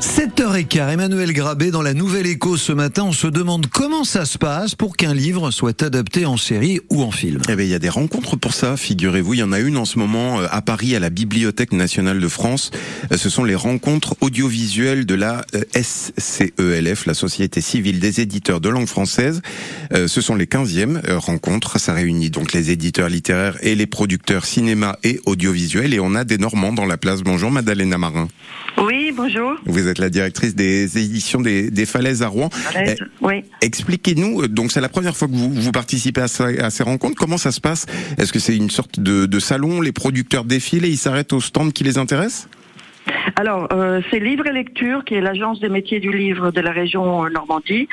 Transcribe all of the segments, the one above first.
7h15, Emmanuel Grabé dans la Nouvelle Écho ce matin, on se demande comment ça se passe pour qu'un livre soit adapté en série ou en film. Eh bien, il y a des rencontres pour ça, figurez-vous. Il y en a une en ce moment euh, à Paris, à la Bibliothèque nationale de France. Euh, ce sont les rencontres audiovisuelles de la euh, SCELF, la Société civile des éditeurs de langue française. Ce sont les 15e rencontres. Ça réunit donc les éditeurs littéraires et les producteurs cinéma et audiovisuel. Et on a des Normands dans la place. Bonjour, Madalena Marin. Oui, bonjour. Vous êtes la directrice des éditions des, Falaises à Rouen. Eh, oui. Expliquez-nous, euh, donc c'est la première fois que vous, vous participez à, ces rencontres. Comment ça se passe? Est-ce que c'est une sorte de, salon? Les producteurs défilent et ils s'arrêtent au stand qui les intéresse? Alors, euh, c'est Livre et Lecture, qui est l'agence des métiers du livre de la région euh, Normandie,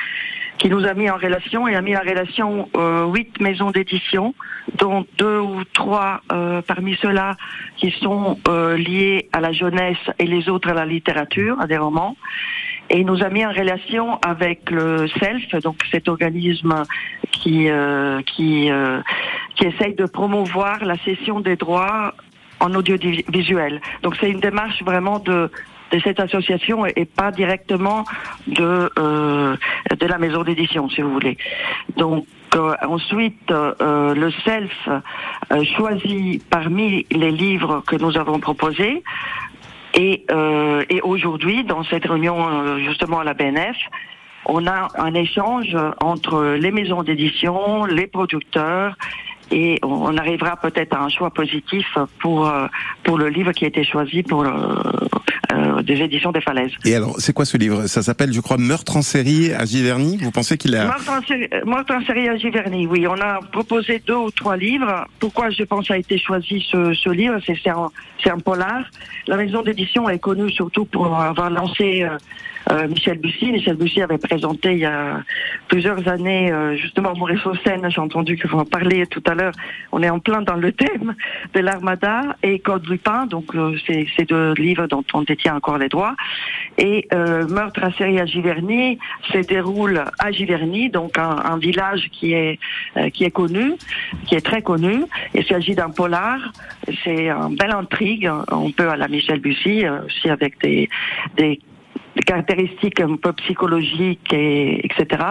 qui nous a mis en relation et a mis en relation euh, huit maisons d'édition, dont deux ou trois euh, parmi ceux-là qui sont euh, liés à la jeunesse et les autres à la littérature, à des romans. Et il nous a mis en relation avec le SELF, donc cet organisme qui qui qui essaye de promouvoir la cession des droits en audiovisuel. Donc c'est une démarche vraiment de de cette association et pas directement de euh, de la maison d'édition, si vous voulez. Donc euh, ensuite, euh, le self choisit parmi les livres que nous avons proposés. Et, aujourd'hui, dans cette réunion justement à la BNF, on a un échange entre les maisons d'édition, les producteurs et on arrivera peut-être à un choix positif pour pour le livre qui a été choisi pour des éditions des Falaises. Et alors, c'est quoi ce livre? Ça s'appelle, je crois, Meurtre en série à Giverny. Vous pensez qu'il a Meurtre en, série, Meurtre en série à Giverny. Oui, on a proposé deux ou trois livres. Pourquoi je pense a été choisi ce, ce livre? C'est un, un polar. La maison d'édition est connue surtout pour avoir lancé euh, euh, Michel Bussy. Michel Bussy avait présenté il y a plusieurs années euh, justement Maurice Hossein. J'ai entendu que vous en parliez tout à l'heure. On est en plein dans le thème de l'Armada et Code Lupin. Donc euh, c'est ces deux livres dont on détient encore les droits. Et Meurtre à série à Giverny se déroule à Giverny, donc un, village qui est qui est connu, qui est très connu. Il s'agit d'un polar. C'est une belle intrigue. On peut à la Michel Bussy aussi avec des des caractéristiques un peu psychologiques et etc.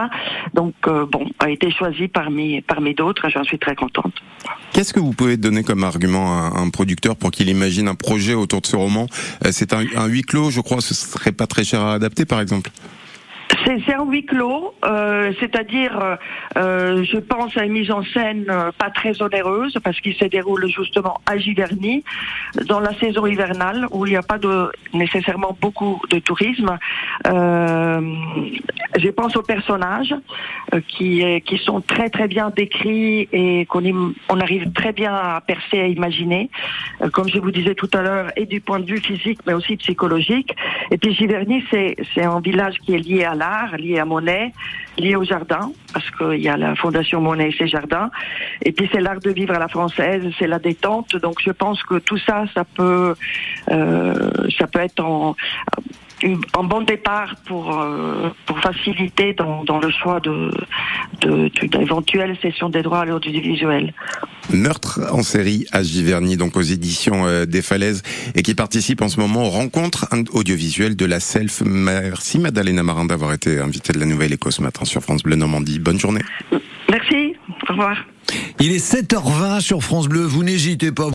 Donc euh, bon, a été choisi parmi parmi d'autres. J'en suis très contente. Qu'est-ce que vous pouvez donner comme argument à un producteur pour qu'il imagine un projet autour de ce roman? Euh, C'est un, un huis clos, je crois. Ce serait pas très cher à adapter, par exemple. C'est un huis clos, euh, c'est-à-dire, euh, je pense à une mise en scène euh, pas très onéreuse parce qu'il se déroule justement à Giverny dans la saison hivernale où il n'y a pas nécessairement beaucoup de tourisme. je pense aux personnages qui qui sont très très bien décrits et qu'on on arrive très bien à percer à imaginer, comme je vous disais tout à l'heure, et du point de vue physique mais aussi psychologique. Et puis Giverny, c'est un village qui est lié à l'art, lié à Monet, lié au jardin, parce qu'il y a la Fondation Monet et ses jardins. Et puis c'est l'art de vivre à la française, c'est la détente. Donc je pense que tout ça, ça peut, euh, ça peut être en, un bon départ pour euh, pour faciliter dans, dans le choix de d'éventuelles sessions des droits à l'audiovisuel. Meurtre en série à Giverny, donc aux éditions euh, des Falaises, et qui participe en ce moment aux rencontres audiovisuelles de la Self. Merci Madalena Marin d'avoir été invitée de la Nouvelle Éco ce matin sur France Bleu Normandie. Bonne journée. Merci. Au revoir. Il est 7h20 sur France Bleu. Vous n'hésitez pas.